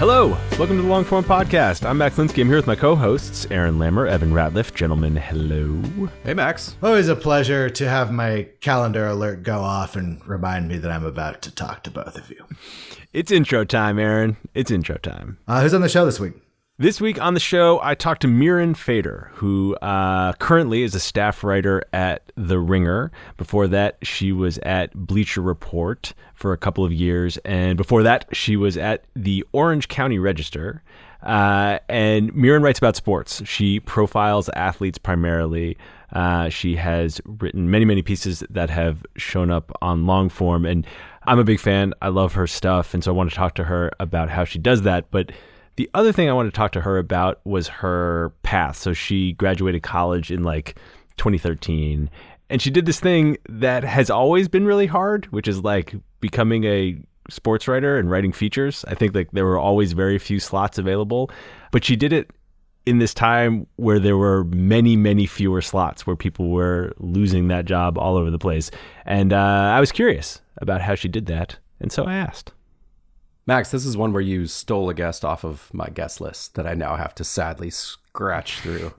Hello, welcome to the Longform Podcast. I'm Max Linsky. I'm here with my co-hosts Aaron Lammer, Evan Ratliff. Gentlemen, hello. Hey, Max. Always a pleasure to have my calendar alert go off and remind me that I'm about to talk to both of you. It's intro time, Aaron. It's intro time. Uh, who's on the show this week? This week on the show, I talked to Mirin Fader, who uh, currently is a staff writer at The Ringer. Before that, she was at Bleacher Report for a couple of years. And before that, she was at the Orange County Register. Uh, and Miran writes about sports. She profiles athletes primarily. Uh, she has written many, many pieces that have shown up on long form. And I'm a big fan. I love her stuff. And so I want to talk to her about how she does that. But the other thing I wanted to talk to her about was her path. So she graduated college in like 2013 and she did this thing that has always been really hard, which is like becoming a sports writer and writing features. I think like there were always very few slots available, but she did it in this time where there were many, many fewer slots where people were losing that job all over the place. And uh, I was curious about how she did that. And so I asked. Max, this is one where you stole a guest off of my guest list that I now have to sadly scratch through.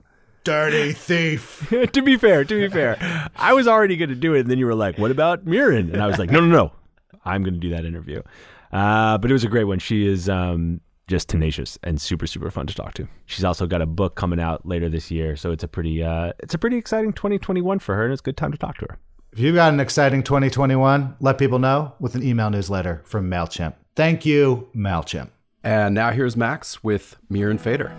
Dirty thief. to be fair, to be fair, I was already going to do it, and then you were like, "What about Mirin?" And I was like, "No, no, no, I'm going to do that interview." Uh, but it was a great one. She is um, just tenacious and super, super fun to talk to. She's also got a book coming out later this year, so it's a pretty, uh, it's a pretty exciting 2021 for her, and it's a good time to talk to her. If you've got an exciting 2021, let people know with an email newsletter from Mailchimp. Thank you, MailChimp. And now here's Max with Mirin Fader.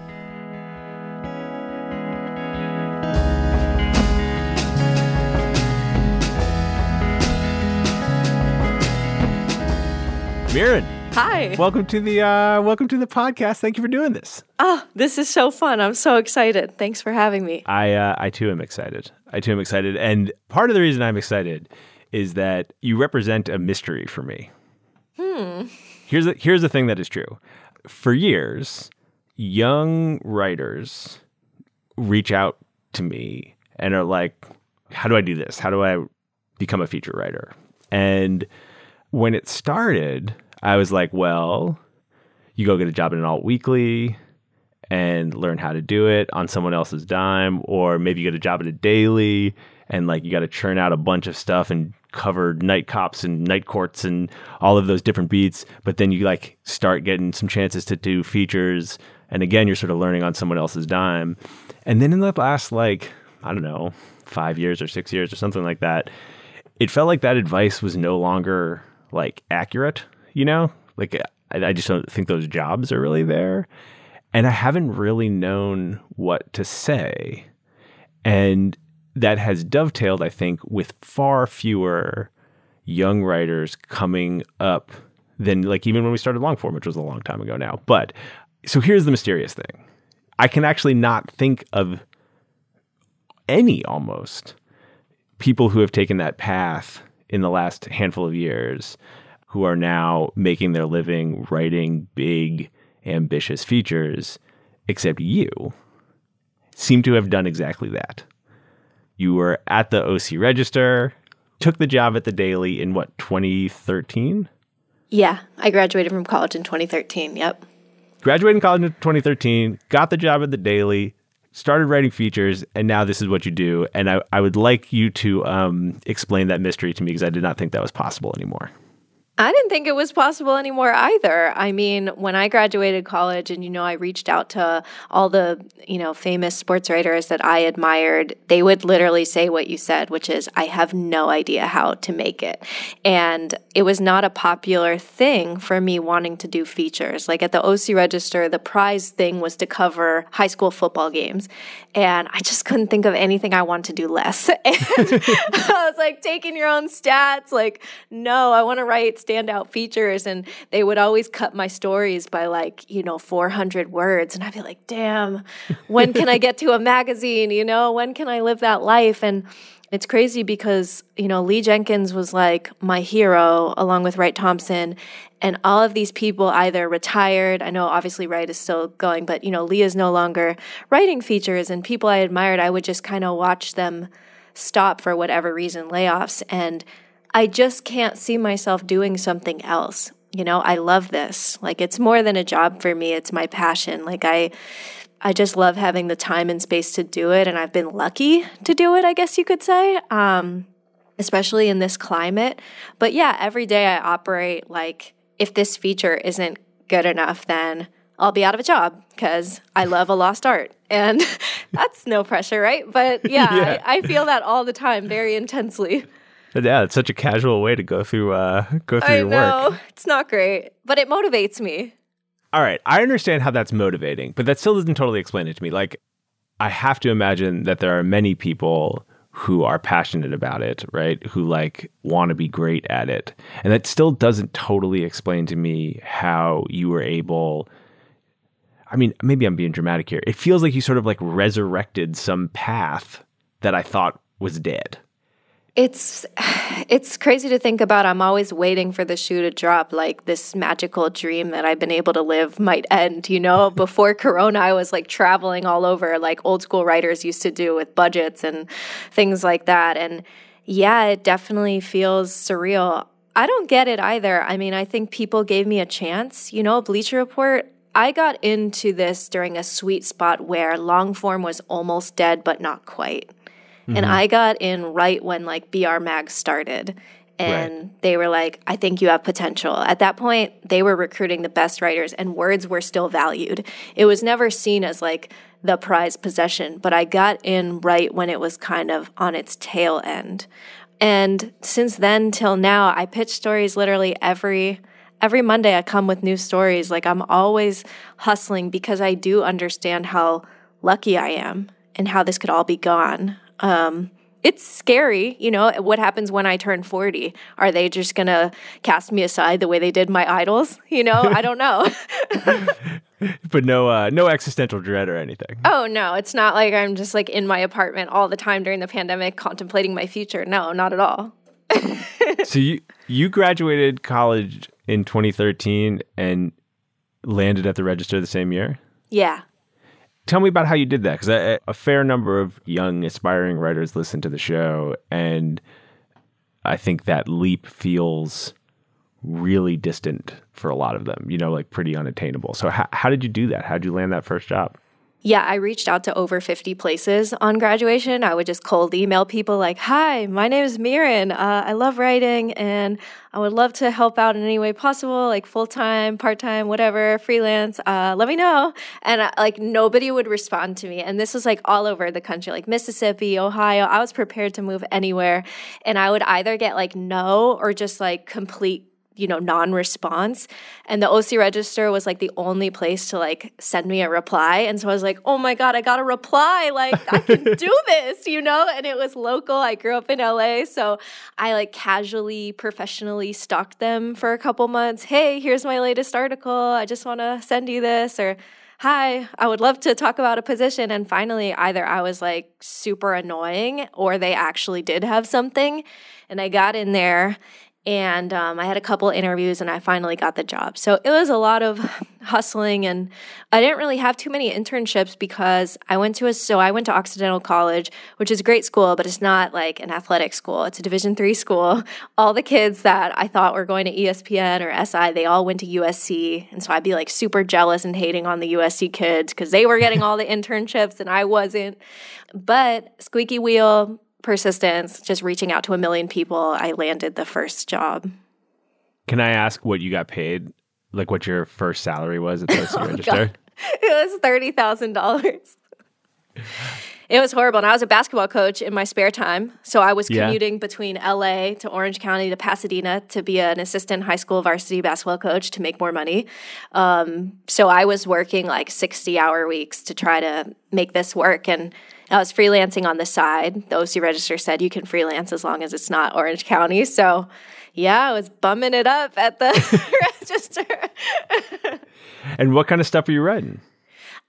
Mirin, Hi. welcome to the uh, welcome to the podcast. Thank you for doing this. Oh, this is so fun. I'm so excited. Thanks for having me. I uh, I too am excited. I too am excited, and part of the reason I'm excited is that you represent a mystery for me. Hmm. Here's the, here's the thing that is true. For years, young writers reach out to me and are like, "How do I do this? How do I become a feature writer?" And when it started, I was like, "Well, you go get a job in an alt weekly." And learn how to do it on someone else's dime or maybe you get a job at a daily and like you got to churn out a bunch of stuff and cover night cops and night courts and all of those different beats but then you like start getting some chances to do features and again you're sort of learning on someone else's dime. And then in the last like i don't know 5 years or 6 years or something like that it felt like that advice was no longer like accurate you know? Like I, I just don't think those jobs are really there and I haven't really known what to say. And that has dovetailed, I think, with far fewer young writers coming up than like even when we started long form, which was a long time ago now. But so here's the mysterious thing I can actually not think of any almost people who have taken that path in the last handful of years who are now making their living writing big ambitious features, except you seem to have done exactly that. You were at the OC Register, took the job at the Daily in what, 2013? Yeah, I graduated from college in 2013. Yep. Graduated college in 2013, got the job at the Daily, started writing features, and now this is what you do. And I, I would like you to um, explain that mystery to me because I did not think that was possible anymore. I didn't think it was possible anymore either. I mean, when I graduated college and, you know, I reached out to all the, you know, famous sports writers that I admired, they would literally say what you said, which is, I have no idea how to make it. And it was not a popular thing for me wanting to do features. Like at the OC Register, the prize thing was to cover high school football games. And I just couldn't think of anything I wanted to do less. And I was like, taking your own stats, like, no, I want to write standout features. And they would always cut my stories by like, you know, 400 words. And I'd be like, damn, when can I get to a magazine? You know, when can I live that life? And it's crazy because, you know, Lee Jenkins was like my hero along with Wright Thompson. And all of these people either retired. I know obviously Wright is still going, but, you know, Lee is no longer writing features. And people I admired, I would just kind of watch them stop for whatever reason, layoffs. And I just can't see myself doing something else. You know, I love this. Like, it's more than a job for me, it's my passion. Like, I I just love having the time and space to do it. And I've been lucky to do it, I guess you could say, um, especially in this climate. But yeah, every day I operate like if this feature isn't good enough, then I'll be out of a job because I love a lost art. And that's no pressure, right? But yeah, yeah. I, I, feel that all the time very intensely. Yeah, it's such a casual way to go through uh, go through I your know. work. It's not great, but it motivates me all right, I understand how that's motivating, but that still doesn't totally explain it to me. Like, I have to imagine that there are many people who are passionate about it, right? Who like want to be great at it. And that still doesn't totally explain to me how you were able I mean, maybe I'm being dramatic here. It feels like you sort of like resurrected some path that I thought was dead. It's it's crazy to think about. I'm always waiting for the shoe to drop like this magical dream that I've been able to live might end, you know? Before corona, I was like traveling all over like old school writers used to do with budgets and things like that. And yeah, it definitely feels surreal. I don't get it either. I mean, I think people gave me a chance, you know, Bleacher Report I got into this during a sweet spot where long form was almost dead, but not quite. Mm-hmm. And I got in right when like BR Mag started. And right. they were like, I think you have potential. At that point, they were recruiting the best writers, and words were still valued. It was never seen as like the prized possession, but I got in right when it was kind of on its tail end. And since then till now, I pitch stories literally every every Monday I come with new stories. Like I'm always hustling because I do understand how lucky I am and how this could all be gone. Um, it's scary, you know, what happens when I turn 40? Are they just going to cast me aside the way they did my idols? You know, I don't know. but no uh, no existential dread or anything. Oh no, it's not like I'm just like in my apartment all the time during the pandemic contemplating my future. No, not at all. so you you graduated college in 2013 and landed at the register the same year? Yeah. Tell me about how you did that because a, a, fair number of young aspiring writers listen to the show, and I think that leap feels really distant for a lot of them. You know, like pretty unattainable. So, how, how did you do that? How did you land that first job? Yeah, I reached out to over 50 places on graduation. I would just cold email people like, Hi, my name is Mirin. Uh, I love writing and I would love to help out in any way possible, like full time, part time, whatever, freelance. Uh, let me know. And uh, like nobody would respond to me. And this was like all over the country, like Mississippi, Ohio. I was prepared to move anywhere. And I would either get like no or just like complete you know non-response. And the oc register was like the only place to like send me a reply. And so i was like oh my god i got a reply. Like i can do this you know? And it was local. I grew up in la so i like casually professionally stalked them for a couple months. Hey here's my latest article. I just want to send you this or hi, I would love to talk about a position. And finally, either I was like super annoying or they actually did have something. And I got in there and um, I had a couple interviews and I finally got the job. So it was a lot of hustling, and I didn't really have too many internships because I went to a so I went to Occidental College, which is a great school, but it's not like an athletic school. It's a Division three school. All the kids that I thought were going to ESPN or SI, they all went to USC, and so I'd be like super jealous and hating on the USC kids because they were getting all the internships and I wasn't. But squeaky wheel persistence, just reaching out to a million people, I landed the first job. Can I ask what you got paid? Like what your first salary was at the oh, Register? God. It was thirty thousand dollars. It was horrible. And I was a basketball coach in my spare time. So I was commuting yeah. between LA to Orange County to Pasadena to be an assistant high school varsity basketball coach to make more money. Um, so I was working like 60 hour weeks to try to make this work. And I was freelancing on the side. The OC Register said you can freelance as long as it's not Orange County. So, yeah, I was bumming it up at the register. and what kind of stuff are you writing?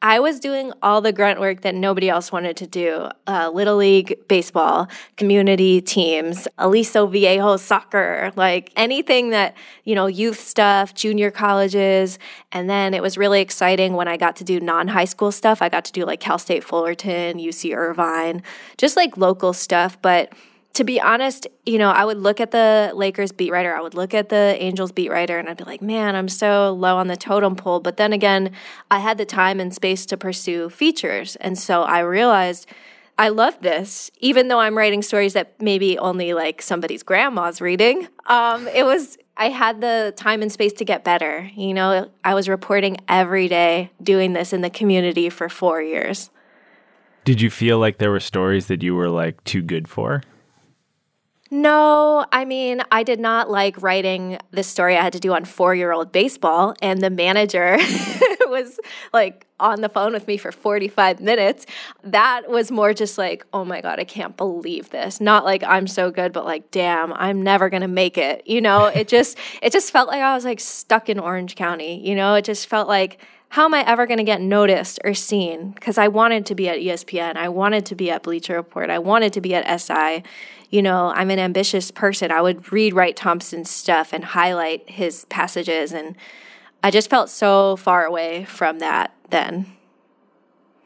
I was doing all the grunt work that nobody else wanted to do uh, Little League baseball, community teams, Aliso Viejo soccer, like anything that, you know, youth stuff, junior colleges. And then it was really exciting when I got to do non high school stuff. I got to do like Cal State Fullerton, UC Irvine, just like local stuff. But to be honest, you know, I would look at the Lakers beat writer, I would look at the Angels beat writer, and I'd be like, man, I'm so low on the totem pole. But then again, I had the time and space to pursue features. And so I realized I love this, even though I'm writing stories that maybe only like somebody's grandma's reading. Um, it was, I had the time and space to get better. You know, I was reporting every day doing this in the community for four years. Did you feel like there were stories that you were like too good for? No, I mean, I did not like writing this story I had to do on four year old baseball, and the manager was like on the phone with me for 45 minutes. That was more just like, oh my God, I can't believe this. Not like I'm so good, but like, damn, I'm never gonna make it. You know, it just it just felt like I was like stuck in Orange County. You know, it just felt like how am I ever going to get noticed or seen? Because I wanted to be at ESPN. I wanted to be at Bleacher Report. I wanted to be at SI you know, I'm an ambitious person. I would read Wright Thompson's stuff and highlight his passages. And I just felt so far away from that then.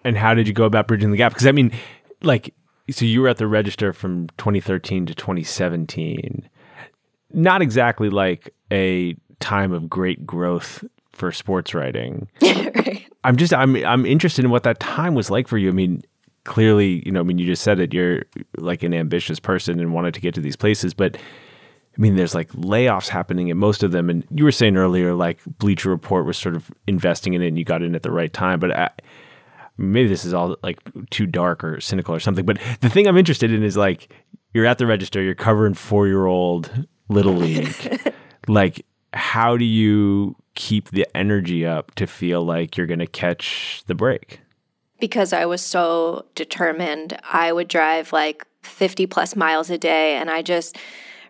And how did you go about bridging the gap? Because I mean, like, so you were at the register from 2013 to 2017. Not exactly like a time of great growth for sports writing. right. I'm just I'm I'm interested in what that time was like for you. I mean, clearly, you know, I mean, you just said it, you're like an ambitious person and wanted to get to these places, but I mean, there's like layoffs happening at most of them. And you were saying earlier, like Bleacher Report was sort of investing in it and you got in at the right time. But I, maybe this is all like too dark or cynical or something. But the thing I'm interested in is like, you're at the register, you're covering four year old Little League. like, how do you keep the energy up to feel like you're going to catch the break? because I was so determined, I would drive like 50 plus miles a day. And I just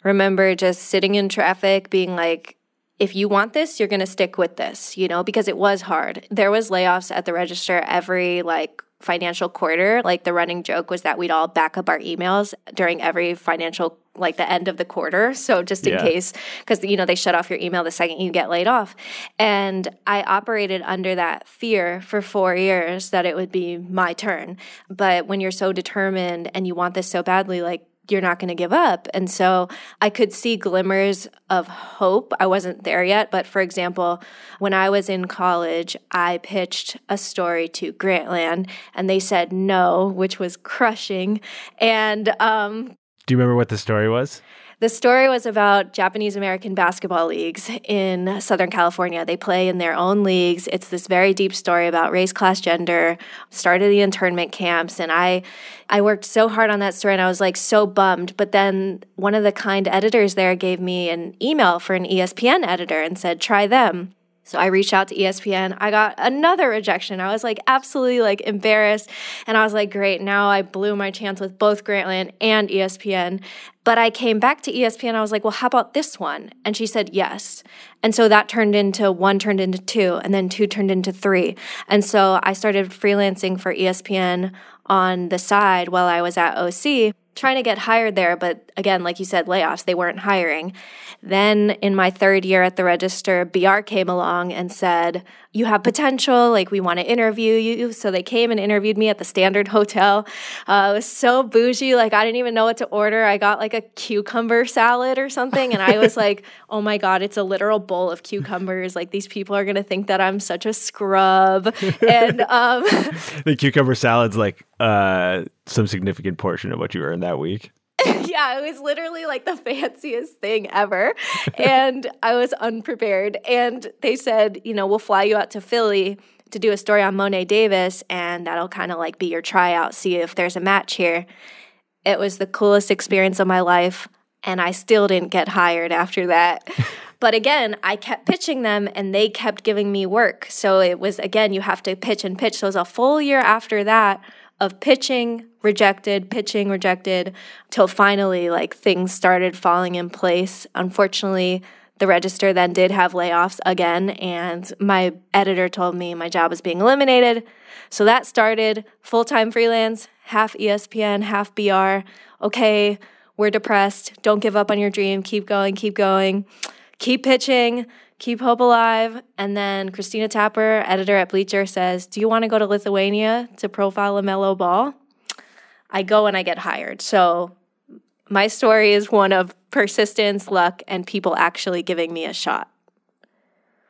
remember just sitting in traffic being like, if you want this, you're going to stick with this, you know, because it was hard. There was layoffs at the register every like financial quarter. Like the running joke was that we'd all back up our emails during every financial like the end of the quarter. So just in yeah. case, because you know they shut off your email the second you get laid off, and I operated under that fear for four years that it would be my turn. But when you're so determined and you want this so badly, like you're not going to give up. And so I could see glimmers of hope. I wasn't there yet, but for example, when I was in college, I pitched a story to Grantland and they said no, which was crushing. And um, do you remember what the story was? The story was about Japanese American basketball leagues in Southern California. They play in their own leagues. It's this very deep story about race, class, gender, started the internment camps. And I, I worked so hard on that story and I was like so bummed. But then one of the kind editors there gave me an email for an ESPN editor and said, try them. So I reached out to ESPN. I got another rejection. I was like absolutely like embarrassed. And I was like, great, now I blew my chance with both Grantland and ESPN. But I came back to ESPN. I was like, well, how about this one? And she said yes. And so that turned into one turned into two, and then two turned into three. And so I started freelancing for ESPN on the side while I was at OC trying to get hired there, but again, like you said, layoffs, they weren't hiring. Then in my third year at the register, BR came along and said, You have potential. Like, we want to interview you. So they came and interviewed me at the Standard Hotel. Uh, it was so bougie. Like, I didn't even know what to order. I got like a cucumber salad or something. And I was like, Oh my God, it's a literal bowl of cucumbers. Like, these people are going to think that I'm such a scrub. and um, the cucumber salad's like uh, some significant portion of what you earned that week. yeah, it was literally like the fanciest thing ever. and I was unprepared. And they said, you know, we'll fly you out to Philly to do a story on Mo'ne Davis, and that'll kind of like be your tryout, see if there's a match here. It was the coolest experience of my life, and I still didn't get hired after that. But again, I kept pitching them and they kept giving me work. So it was, again, you have to pitch and pitch. So it was a full year after that of pitching, rejected, pitching, rejected, till finally like things started falling in place. Unfortunately, the register then did have layoffs again, and my editor told me my job was being eliminated. So that started full time freelance, half ESPN, half BR. Okay, we're depressed. Don't give up on your dream. Keep going, keep going, keep pitching keep hope alive. And then Christina Tapper, editor at Bleacher, says, Do you want to go to Lithuania to profile a LaMelo Ball? I go and I get hired. So my story is one of persistence, luck, and people actually giving me a shot.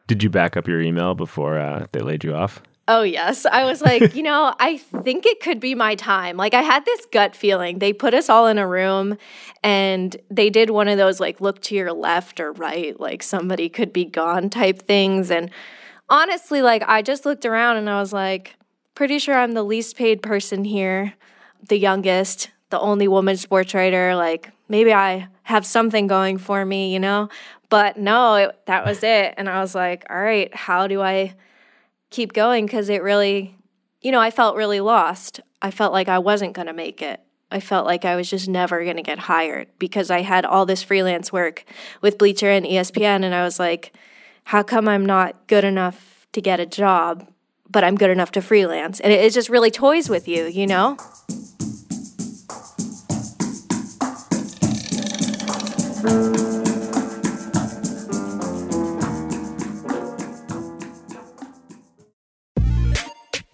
Did you back up your email before uh, they laid you off? Oh, yes. I was like, you know, I think it could be my time. Like, I had this gut feeling. They put us all in a room and they did one of those, like, look to your left or right, like somebody could be gone type things. And honestly, like, I just looked around and I was like, pretty sure I'm the least paid person here, the youngest, the only woman sports writer. Like, maybe I have something going for me, you know? But no, it, that was it. And I was like, all right, how do I keep going because it really, you know, I felt really lost. I felt like I wasn't going to make it. I felt like I was just never going to get hired because I had all this freelance work with Bleacher and ESPN. And I was like, how come I'm not good enough to get a job, but I'm good enough to freelance? And it, it just really toys with you, you know?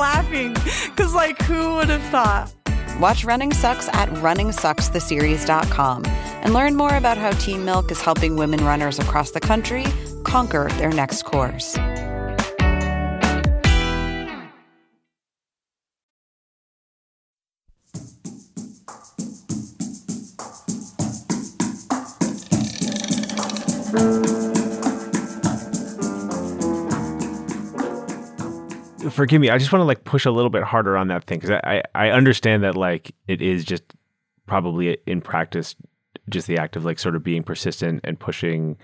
laughing, because, like, who would have thought? Watch Running Sucks at runningsuckstheseries.com and learn more about how Team Milk is helping women runners across the country conquer their next course. Forgive me. I just want to like push a little bit harder on that thing because I, I, I understand that like it is just probably in practice just the act of like sort of being persistent and pushing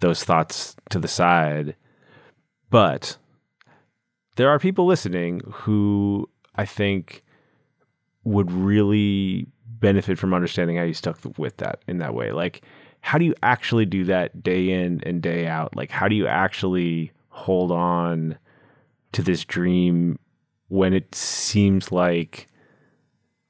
those thoughts to the side. But there are people listening who I think would really benefit from understanding how you stuck with that in that way. Like, how do you actually do that day in and day out? Like, how do you actually hold on to this dream when it seems like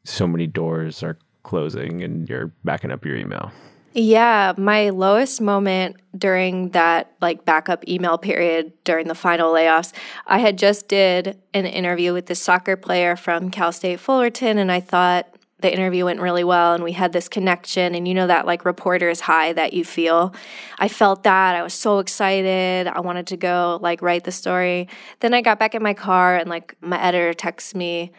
so many doors are closing and you're backing up your email? Yeah, my lowest moment during that like backup email period during the final layoffs, I had just did an interview with this soccer player from Cal State Fullerton and I thought the interview went really well and we had this connection and you know that like reporter's high that you feel. I felt that i was so excited i wanted to go like write the story. Then i got back in my car and like my editor texts me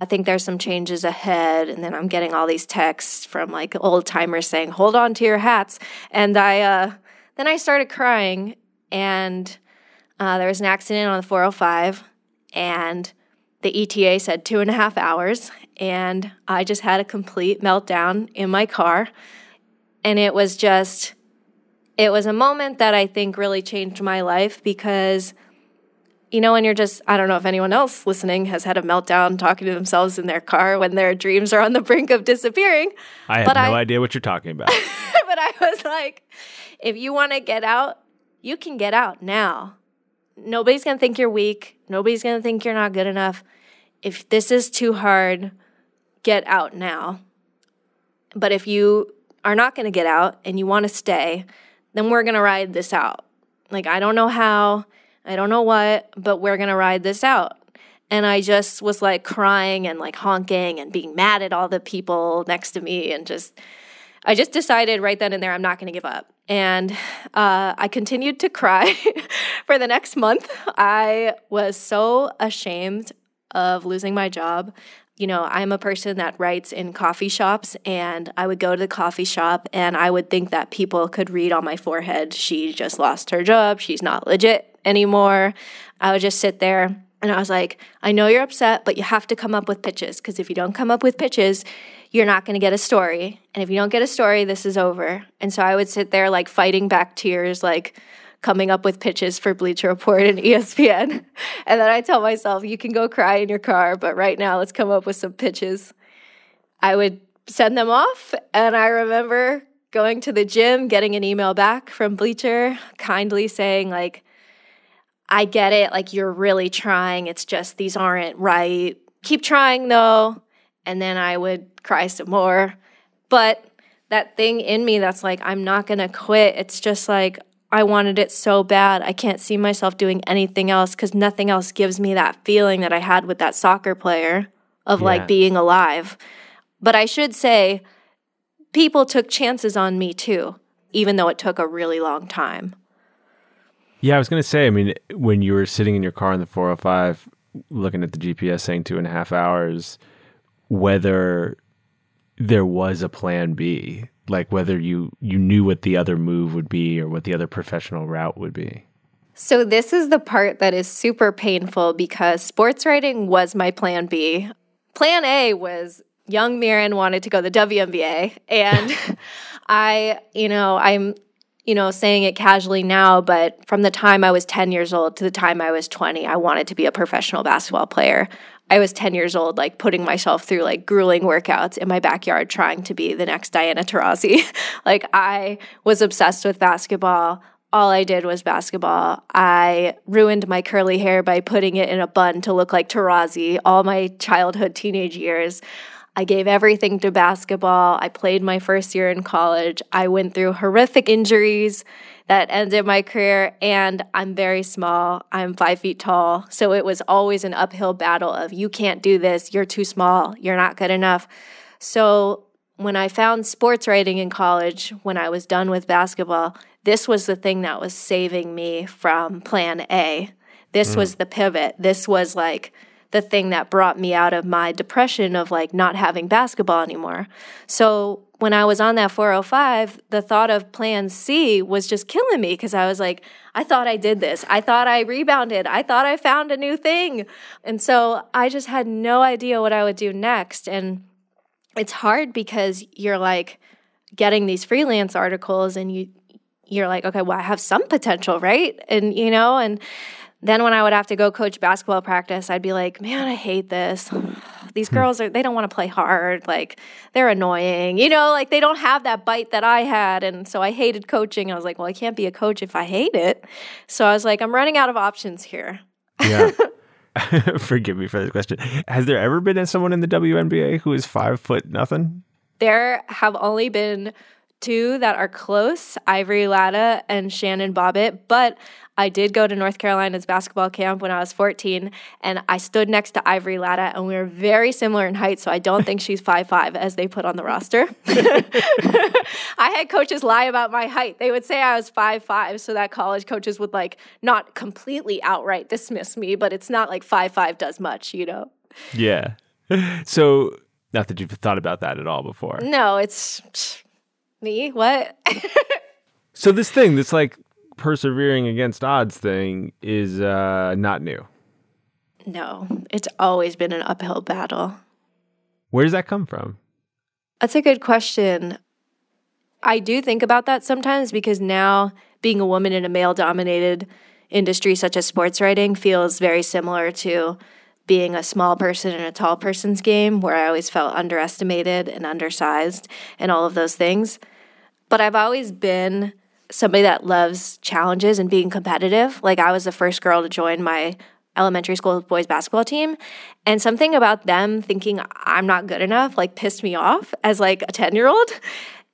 i think there's some changes ahead. And then i'm getting all these texts from like old timers saying hold on to your hats. And i uh then i started crying and uh, there was an accident on the 405 and the ETA said two and a half hours, and I just had a complete meltdown in my car. And it was just, it was a moment that I think really changed my life because, you know, when you're just, I don't know if anyone else listening has had a meltdown talking to themselves in their car when their dreams are on the brink of disappearing. I have But no I- idea what you're talking about. but I was like, if you want to get out, you can get out now. Nobody's going to think you're weak. Nobody's going to think you're not good enough. If this is too hard, get out now. But if you are not going to get out and you want to stay, then we're going to ride this out. Like, I don't know how, I don't know what, but we're going to ride this out. And I just was like crying and like honking and being mad at all the people next to me and just, I just decided right then and there I'm not going to give up. And uh, I continued to cry for the next month. I was so ashamed of losing my job. You know, I'm a person that writes in coffee shops, and I would go to the coffee shop and I would think that people could read on my forehead, she just lost her job, she's not legit anymore. I would just sit there and I was like, I know you're upset, but you have to come up with pitches because if you don't come up with pitches, you're not going to get a story. And if you don't get a story, this is over. And so I would sit there like fighting back tears, like coming up with pitches for Bleacher Report and ESPN. And then I tell myself, you can go cry in your car, but right now let's come up with some pitches. I would send them off. And I remember going to the gym, getting an email back from Bleacher, kindly saying, like, I get it. Like, you're really trying. It's just these aren't right. Keep trying, though. And then I would cry some more. But that thing in me that's like, I'm not going to quit. It's just like, I wanted it so bad. I can't see myself doing anything else because nothing else gives me that feeling that I had with that soccer player of Yeah. like being alive. But I should say, people took chances on me too, even though it took a really long time. Yeah, I was going to say, I mean, when you were sitting in your car in the 405, looking at the GPS saying two and a half hours, whether there was a plan B, like whether you, you knew what the other move would be or what the other professional route would be. So, this is the part that is super painful because sports writing was my plan B. Plan A was young Mirin wanted to go to the WNBA. And I, you know, I'm, you know, saying it casually now, but from the time I was 10 years old to the time I was 20, I wanted to be a professional basketball player. I was 10 years old, like putting myself through like grueling workouts in my backyard trying to be the next Diana Taurasi. like, I was obsessed with basketball all I did was basketball. I ruined my curly hair by putting it in a bun to look like Taurasi all my childhood, teenage years. I gave everything to basketball. I played my first year in college. I went through horrific injuries that ended my career, and I'm very small. I'm five feet tall. So it was always an uphill battle of you can't do this, you're too small, you're not good enough. So when I found sports writing in college, when I was done with basketball, this was the thing that was saving me from plan A. This Mm. was the pivot. This was like the thing that brought me out of my depression of like not having basketball anymore. So when I was on that 405, the thought of plan C was just killing me because I was like, I thought I did this. I thought I rebounded. I thought I found a new thing. And so I just had no idea what I would do next. And it's hard because you're like getting these freelance articles and you you're like, okay, well, I have some potential, right? And you know, and then when I would have to go coach basketball practice, I'd be like, man, I hate this. These hmm. girls are they don't want to play hard. Like they're annoying. You know, like they don't have that bite that I had. And so I hated coaching. I was like, well, I can't be a coach if I hate it. So I was like, I'm running out of options here. Yeah. Forgive me for this question. Has there ever been someone in the WNBA who is five foot nothing? There have only been two that are close Ivory Latta and Shannon Bobbitt. But I did go to North Carolina's basketball camp when I was 14, and I stood next to Ivory Latta, and we were very similar in height, so I don't think she's five five as they put on the roster. I had coaches lie about my height. They would say I was five five, so that college coaches would like not completely outright dismiss me, but it's not like five five does much, you know? Yeah. So, not that you've thought about that at all before. No, it's me. What? so, this thing, this like persevering against odds thing is uh, not new. No, it's always been an uphill battle. Where does that come from? That's a good question. I do think about that sometimes because now being a woman in a male dominated industry such as sports writing feels very similar to being a small person in a tall person's game where I always felt underestimated and undersized and all of those things. But I've always been somebody that loves challenges and being competitive. Like I was the first girl to join my elementary school boys basketball team and something about them thinking I'm not good enough like pissed me off as like a 10-year-old.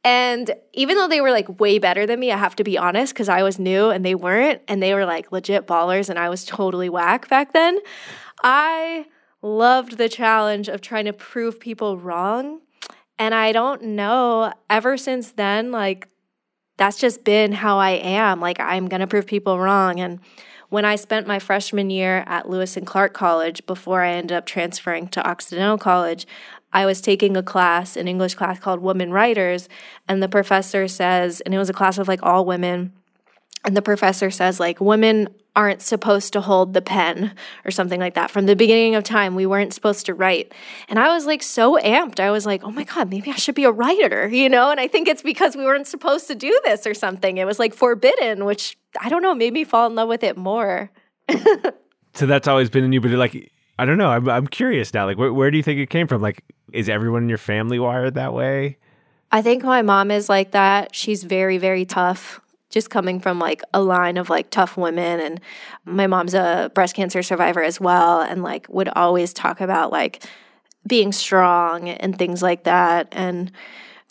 And even though they were like way better than me, I have to be honest cuz I was new and they weren't and they were like legit ballers and I was totally whack back then. I loved the challenge of trying to prove people wrong. And I don't know, ever since then like that's just been how I am. Like, I'm going to prove people wrong. And when I spent my freshman year at Lewis and Clark College before I ended up transferring to Occidental College, I was taking a class, an English class called Women Writers. And the professor says, and it was a class of like all women. And the professor says, like, women aren't supposed to hold the pen or something like that. From the beginning of time, we weren't supposed to write. And I was like so amped. I was like, oh my God, maybe I should be a writer, you know? And I think it's because we weren't supposed to do this or something. It was like forbidden, which I don't know, made me fall in love with it more. so that's always been in you, but like, I don't know. I'm, I'm curious now. Like, where, where do you think it came from? Like, is everyone in your family wired that way? I think my mom is like that. She's very, very tough just coming from like a line of like tough women and my mom's a breast cancer survivor as well and like would always talk about like being strong and things like that and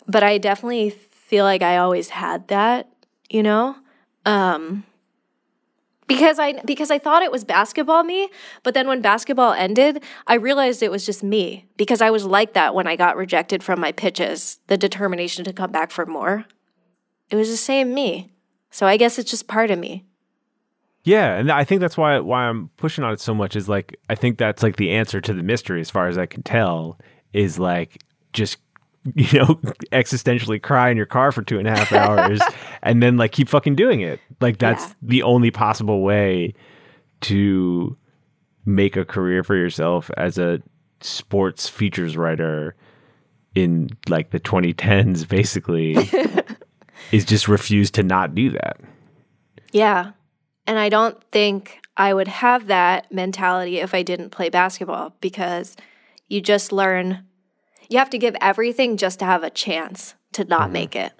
but I definitely feel like I always had that, you know? Um because I because I thought it was basketball me, but then when basketball ended, I realized it was just me because I was like that when I got rejected from my pitches, the determination to come back for more. It was the same me. So I guess it's just part of me. Yeah, and I think that's why why I'm pushing on it so much is like I think that's like the answer to the mystery as far as I can tell is like just you know existentially cry in your car for two and a half hours and then like keep fucking doing it. Like that's yeah. the only possible way to make a career for yourself as a sports features writer in like the 2010s basically is just refuse to not do that. Yeah. And I don't think I would have that mentality if I didn't play basketball because you just learn you have to give everything just to have a chance to not mm-hmm. make it.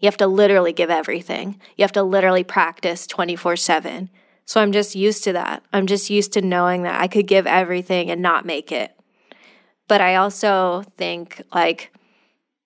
You have to literally give everything. You have to literally practice 24 7. So I'm just used to that. I'm just used to knowing that I could give everything and not make it. But I also think, like,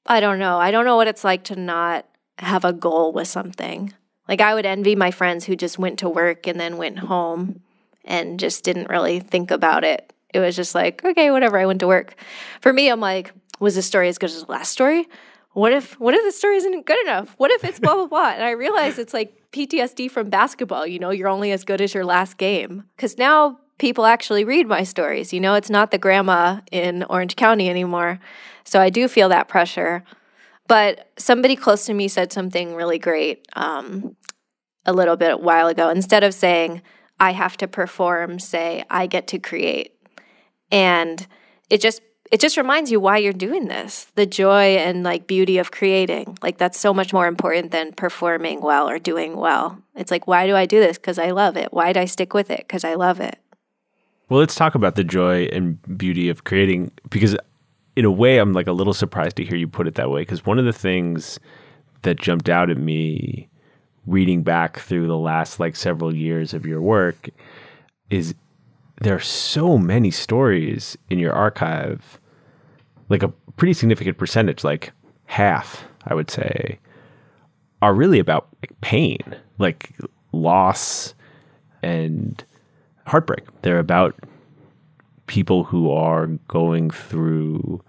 I don't know. I don't know what it's like to not have a goal with something. Like I would envy my friends who just went to work and then went home and just didn't really think about it. It was just like, okay, whatever, I went to work. For me, I'm like, was this story as good as the last story? What if what if the story isn't good enough? What if it's blah blah blah? And I realize it's like PTSD from basketball, you know, you're only as good as your last game. Cuz now people actually read my stories. You know, it's not the grandma in Orange County anymore. So I do feel that pressure. But somebody close to me said something really great um, a little bit a while ago. Instead of saying, I have to perform, say, I get to create. And it just it just reminds you why you're doing this. The joy and like beauty of creating. Like that's so much more important than performing well or doing well. It's like why do i do this? Because i love it. Why do i stick with it? Because i love it. Well let's talk about the joy and beauty of creating because in a way i'm like a little surprised to hear you put it that way because one of the things that jumped out at me reading back through the last like several years of your work is there are so many stories in your archive like a pretty significant percentage, like half, I would say, are really about like, pain, like loss and heartbreak. They're about people who are going through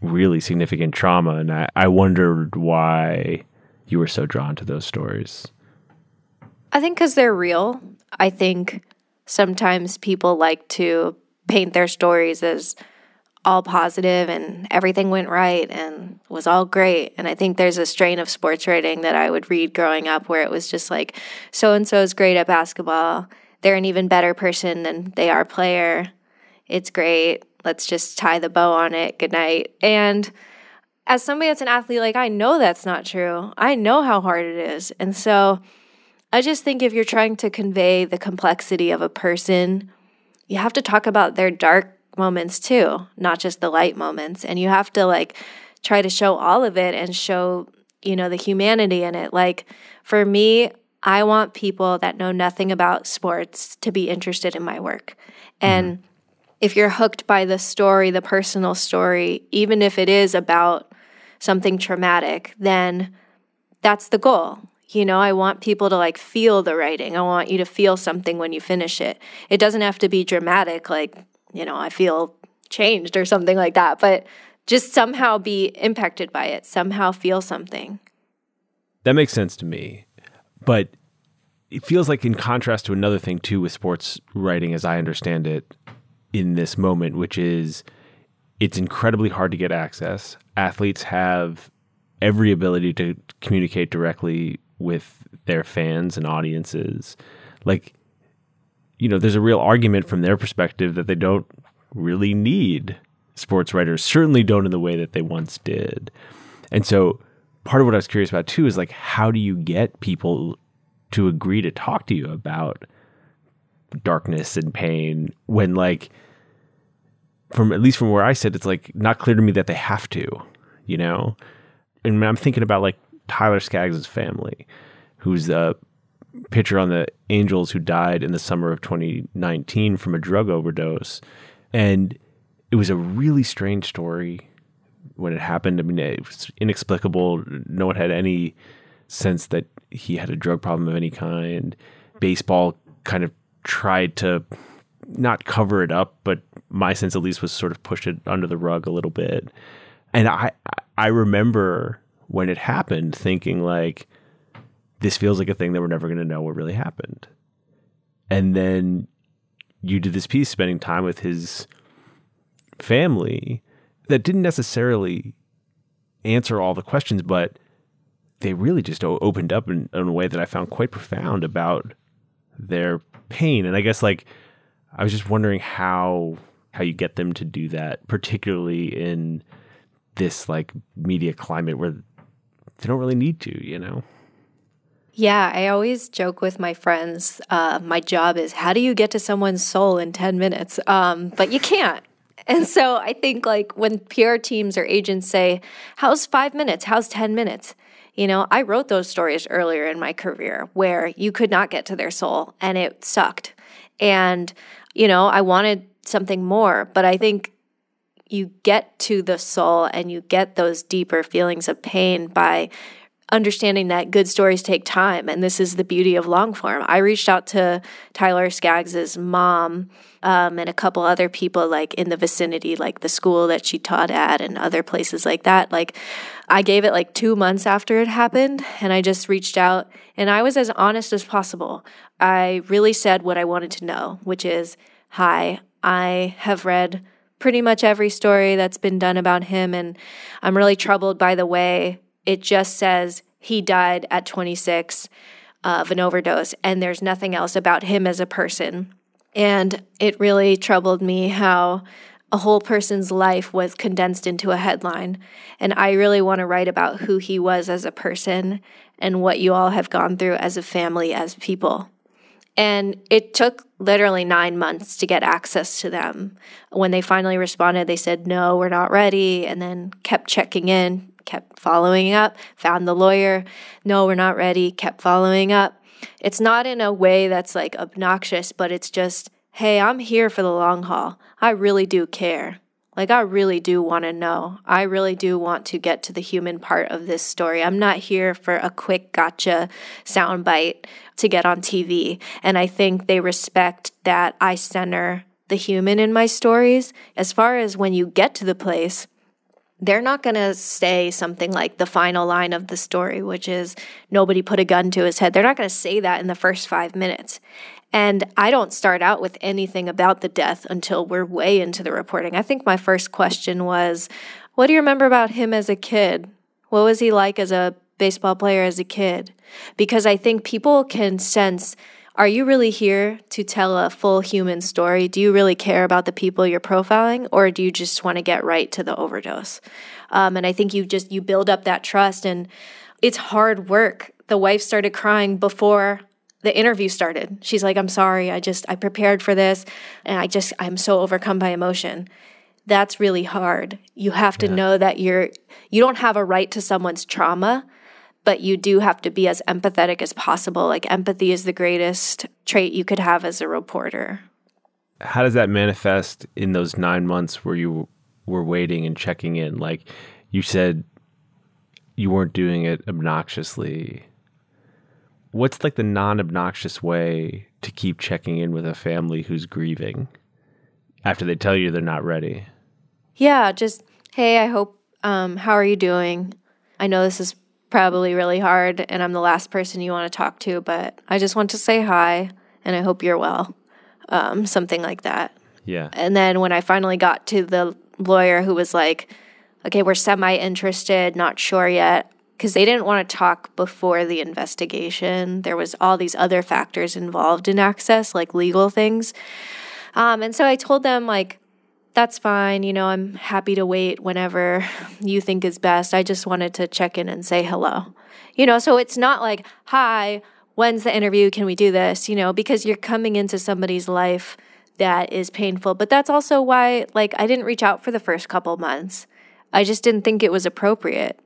really significant trauma. And I, I wondered why you were so drawn to those stories. I think because they're real. I think sometimes people like to paint their stories as all positive and everything went right and was all great. And I think there's a strain of sports writing that I would read growing up where it was just like, so and so is great at basketball. They're an even better person than they are player. It's great. Let's just tie the bow on it. Good night. And as somebody that's an athlete, like I know that's not true. I know how hard it is. And so I just think if you're trying to convey the complexity of a person, you have to talk about their dark moments too, not just the light moments. And you have to like try to show all of it and show, you know, the humanity in it. Like for me, I want people that know nothing about sports to be interested in my work. And mm-hmm. if you're hooked by the story, the personal story, even if it is about something traumatic, then that's the goal. You know, I want people to like feel the writing. I want you to feel something when you finish it. It doesn't have to be dramatic, like you know, I feel changed or something like that, but just somehow be impacted by it, somehow feel something. That makes sense to me. But it feels like, in contrast to another thing, too, with sports writing, as I understand it, in this moment, which is it's incredibly hard to get access. Athletes have every ability to communicate directly with their fans and audiences. Like, you know, there's a real argument from their perspective that they don't really need sports writers, certainly don't in the way that they once did. And so part of what I was curious about too is like, how do you get people to agree to talk to you about darkness and pain when like from at least from where I sit, it's like not clear to me that they have to, you know? And I'm thinking about like Tyler Skaggs' family, who's the pitcher on the Angels who died in the summer of 2019 from a drug overdose. And it was a really strange story when it happened. I mean, it was inexplicable. No one had any sense that he had a drug problem of any kind. Baseball kind of tried to not cover it up, but my sense at least was sort of push it under the rug a little bit. And I I remember when it happened thinking like this feels like a thing that we're never going to know what really happened. And then you did this piece spending time with his family that didn't necessarily answer all the questions, but they really just opened up in, in, a way that I found quite profound about their pain. And I guess like I was just wondering how how you get them to do that, particularly in this like media climate where they don't really need to, you know. Yeah, I always joke with my friends. Uh, my job is how do you get to someone's soul in 10 minutes? Um, but you can't. And so I think like when PR teams or agents say, How's five minutes? How's 10 minutes? You know, I wrote those stories earlier in my career where you could not get to their soul and it sucked. And, you know, I wanted something more, but I think you get to the soul and you get those deeper feelings of pain by understanding that good stories take time and this is the beauty of long form. I reached out to tyler skaggs's mom um, and a couple other people like in the vicinity like the school that she taught at and other places like that. Like i gave it like two months after it happened and i just reached out and i was as honest as possible. I really said what i wanted to know which is hi i have read pretty much every story that's been done about him and i'm really troubled by the way it just says he died at 26 of an overdose, and there's nothing else about him as a person. And it really troubled me how a whole person's life was condensed into a headline. And I really want to write about who he was as a person and what you all have gone through as a family, as people. And it took literally nine months to get access to them. When they finally responded, they said, No, we're not ready, and then kept checking in kept following up, found the lawyer. No, we're not ready, kept following up. It's not in a way that's like obnoxious, but it's just, hey, I'm here for the long haul. I really do care. Like, I really do want to know. I really do want to get to the human part of this story. I'm not here for a quick gotcha soundbite to get on TV. And I think they respect that I center the human in my stories. As far as when you get to the place, they're not going to say something like the final line of the story, which is nobody put a gun to his head. They're not going to say that in the first five minutes. And I don't start out with anything about the death until we're way into the reporting. I think my first question was, What do you remember about him as a kid? What was he like as a baseball player as a kid? Because I think people can sense are you really here to tell a full human story? Do you really care about the people you're profiling, or do you just want to get right to the overdose? Um, and I think you just you build up that trust, and it's hard work. The wife started crying before the interview started. She's like, "I'm sorry. I just I prepared for this, and I just I'm so overcome by emotion." That's really hard. You have to yeah. know that you're you don't have a right to someone's trauma but you do have to be as empathetic as possible. Like, empathy is the greatest trait you could have as a reporter. How does that manifest in those nine months where you were waiting and checking in? Like, you said you weren't doing it obnoxiously. What's like the non obnoxious way to keep checking in with a family who's grieving after they tell you they're not ready? Yeah, just, hey, I hope, um, how are you doing? I know this is probably really hard and I'm the last person you want to talk to, but I just want to say hi and I hope you're well. Um, something like that. Yeah. And then when I finally got to the lawyer who was like, okay, we're semi interested, not sure yet, because they didn't want to talk before the investigation. There was all these other factors involved in access, like legal things. Um, and so I told them, like, that's fine. You know, I'm happy to wait whenever you think is best. I just wanted to check in and say hello. You know, so it's not like, hi, when's the interview? Can we do this? You know, because you're coming into somebody's life that is painful. But that's also why, like, I didn't reach out for the first couple months. I just didn't think it was appropriate.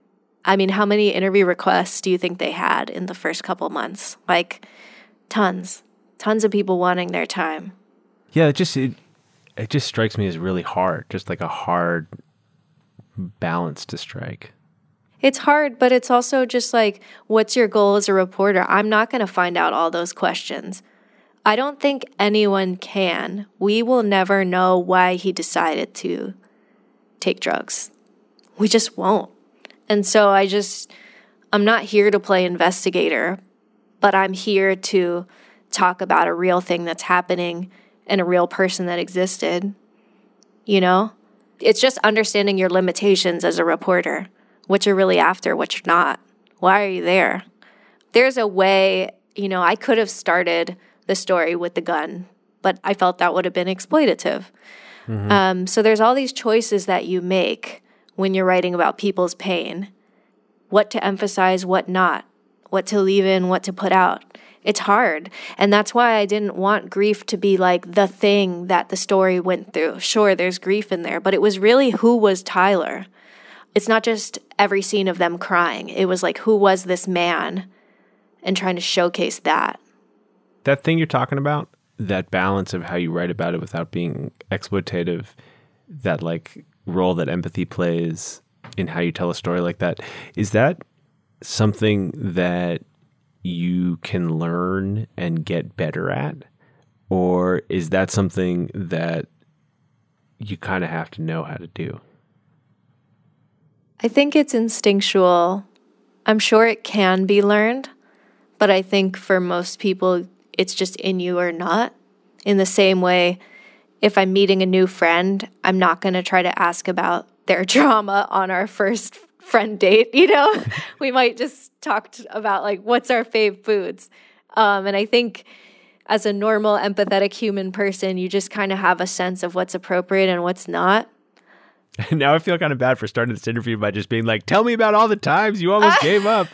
I mean, how many interview requests do you think they had in the first couple months? Like, tons, tons of people wanting their time. Yeah, it just it, it just strikes me as really hard, just like a hard balance to strike. It's hard, but it's also just like, what's your goal as a reporter? I'm not going to find out all those questions. I don't think anyone can. We will never know why he decided to take drugs. We just won't. And so I just, I'm not here to play investigator, but I'm here to talk about a real thing that's happening and a real person that existed. You know? It's just understanding your limitations as a reporter, what you're really after, what you're not. Why are you there? There's a way, you know, I could have started the story with the gun, but I felt that would have been exploitative. Mm-hmm. Um, so there's all these choices that you make when you're writing about people's pain what to emphasize, what not, what to leave in, what to put out. It's hard. And that's why I didn't want grief to be like the thing that the story went through. Sure, there's grief in there, but it was really who was Tyler. It's not just every scene of them crying. It was like, who was this man? And trying to showcase that. That thing you're talking about, that balance of how you write about it without being exploitative, that like role that empathy plays in how you tell a story like that, is that something that you can learn and get better at? Or is that something that you kind of have to know how to do? I think it's instinctual. I'm sure it can be learned, but I think for most people, it's just in you or not. In the same way, if I'm meeting a new friend, I'm not going to try to ask about their trauma on our first friend date. You know, we might just talk about like what's our fave foods. Um, and I think as a normal, empathetic human person, you just kind of have a sense of what's appropriate and what's not. now I feel kind of bad for starting this interview by just being like, "Tell me about all the times you almost gave up."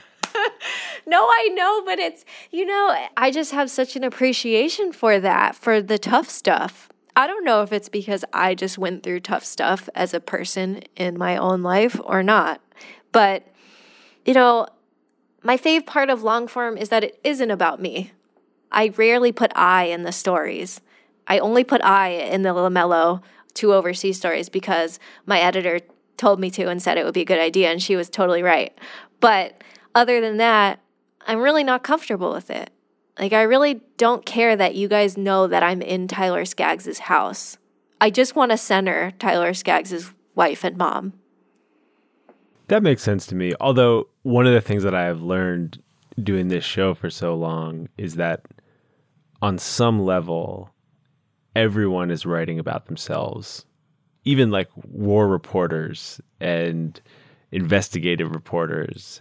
no, I know, but it's, you know, I just have such an appreciation for that, for the tough stuff. I don't know if it's because I just went through tough stuff as a person in my own life or not. But, you know, my fave part of long form is that it isn't about me. I rarely put I in the stories. I only put I in the LaMelo two overseas stories because my editor told me to and said it would be a good idea, and she was totally right. But other than that, I'm really not comfortable with it. Like, I really don't care that you guys know that I'm in Tyler Skaggs' house. I just want to center Tyler Skaggs' wife and mom. That makes sense to me. Although, one of the things that I have learned doing this show for so long is that on some level, everyone is writing about themselves. Even like war reporters and investigative reporters.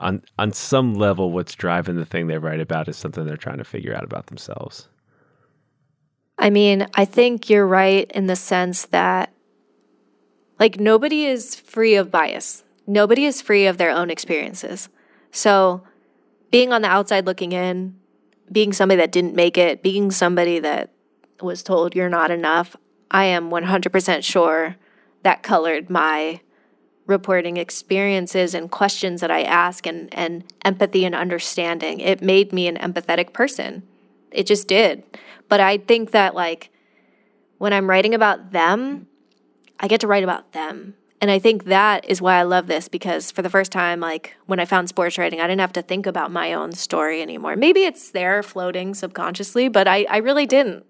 On on some level, what's driving the thing they write about is something they're trying to figure out about themselves. I mean, I think you're right in the sense that like nobody is free of bias. Nobody is free of their own experiences. So, being on the outside looking in, being somebody that didn't make it, being somebody that was told you're not enough, I am 100% sure that colored my reporting experiences and questions that I ask and, and empathy and understanding. It made me an empathetic person. It just did. But I think that, like, when I'm writing about them, I get to write about them. And I think that is why I love this because for the first time, like when I found sports writing, I didn't have to think about my own story anymore. Maybe it's there floating subconsciously, but I, I really didn't.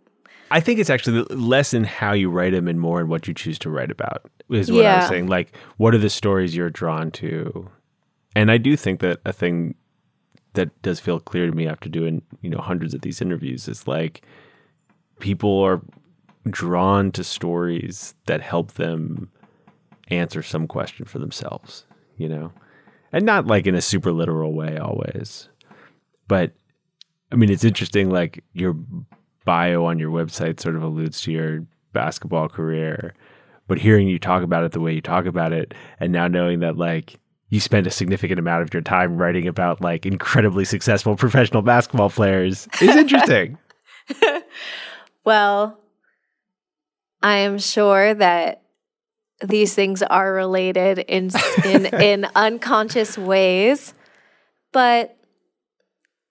I think it's actually less in how you write them and more in what you choose to write about, is what yeah. I was saying. Like, what are the stories you're drawn to? And I do think that a thing that does feel clear to me after doing, you know, hundreds of these interviews is like people are drawn to stories that help them answer some question for themselves, you know? And not like in a super literal way always. But I mean, it's interesting, like your bio on your website sort of alludes to your basketball career. But hearing you talk about it the way you talk about it, and now knowing that, like, you spend a significant amount of your time writing about like incredibly successful professional basketball players is interesting. well, I am sure that these things are related in in in unconscious ways. But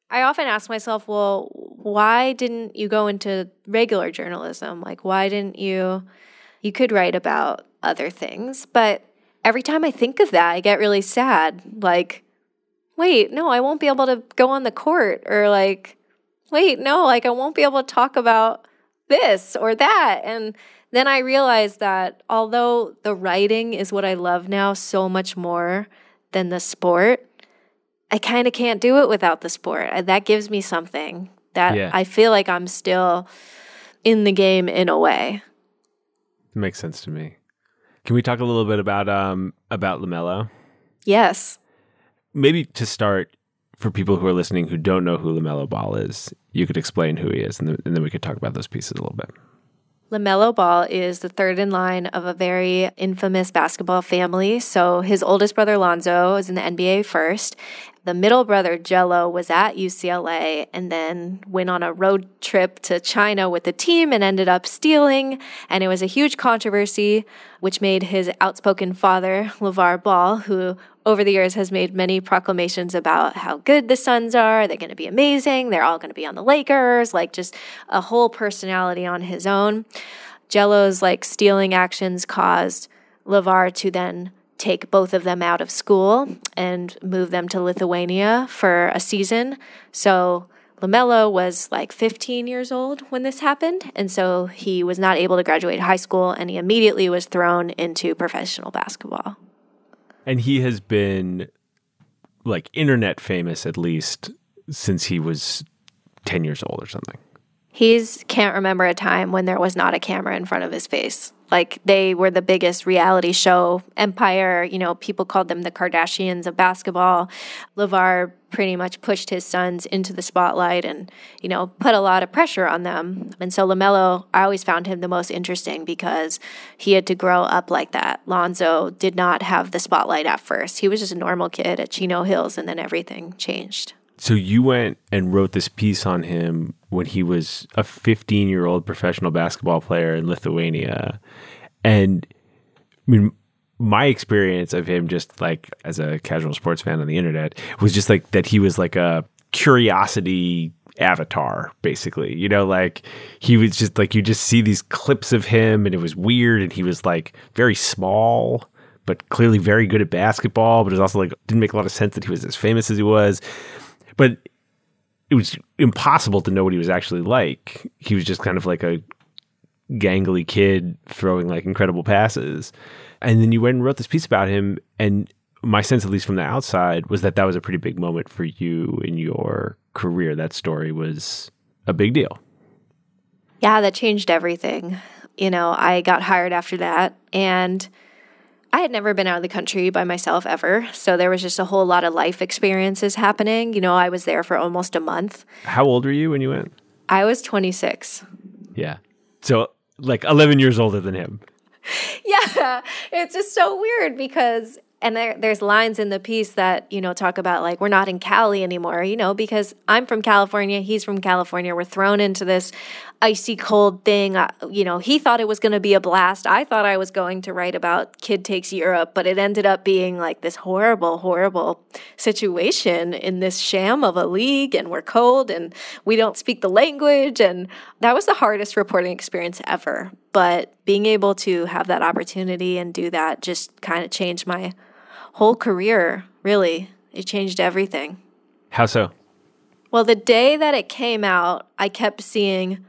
I often ask myself, well, why didn't you go into regular journalism? Like why didn't you you could write about other things, but every time I think of that, I get really sad. Like, wait, no, I won't be able to go on the court or like wait, no, like I won't be able to talk about this or that and then I realized that although the writing is what I love now so much more than the sport, I kind of can't do it without the sport. That gives me something that yeah. I feel like I'm still in the game in a way. It makes sense to me. Can we talk a little bit about um about LaMelo? Yes. Maybe to start, for people who are listening who don't know who LaMelo Ball is, you could explain who he is, and, and then we could talk about those pieces a little bit. LaMelo Ball is the third in line of a very infamous basketball family. So his oldest brother Lonzo is in the NBA first. The middle brother Gelo, was at UCLA and then went on a road trip to China with the team and ended up stealing. And it was a huge controversy, which made his outspoken father, LeVar Ball, who over the years has made many proclamations about how good the sons are. They're going to be amazing. They're all going to be on the Lakers, like just a whole personality on his own. Gelo's like stealing actions caused LeVar to then take both of them out of school and move them to Lithuania for a season. So LaMelo was like 15 years old when this happened. And so he was not able to graduate high school and he immediately was thrown into professional basketball. And he has been like internet famous at least since he was 10 years old or something. He's can't remember a time when there was not a camera in front of his face. Like they were the biggest reality show empire. You know, people called them the Kardashians of basketball. LeVar pretty much pushed his sons into the spotlight and, you know, put a lot of pressure on them. And so LaMelo, I always found him the most interesting because he had to grow up like that. Lonzo did not have the spotlight at first. He was just a normal kid at Chino Hills and then everything changed. So you went and wrote this piece on him when he was a 15 year old professional basketball player in Lithuania. And I mean, my experience of him just like as a casual sports fan on the internet was just like that he was like a curiosity avatar basically you know like he was just like you just see these clips of him and it was weird and he was like very small but clearly very good at basketball but it was also like didn't make a lot of sense that he was as famous as he was but it was impossible to know what he was actually like he was just kind of like a gangly kid throwing like incredible passes and then you went and wrote this piece about him. And my sense, at least from the outside, was that that was a pretty big moment for you in your career. That story was a big deal. Yeah, that changed everything. You know, I got hired after that and I had never been out of the country by myself ever. So there was just a whole lot of life experiences happening. You know, I was there for almost a month. How old were you when you went? I was 26. Yeah. So like 11 years older than him. yeah, it's just so weird because and there, there's lines in the piece that you know talk about like we're not in Cali anymore, you know, because I'm from California, he's from California. We're thrown into this icy cold thing. Uh, you know, he thought it was going to be a blast. I thought I was going to write about kid takes Europe, but it ended up being like this horrible, horrible situation in this sham of a league, and we're cold and we don't speak the language, and that was the hardest reporting experience ever. But being able to have that opportunity and do that just kind of changed my whole career, really. It changed everything. How so? Well, the day that it came out, I kept seeing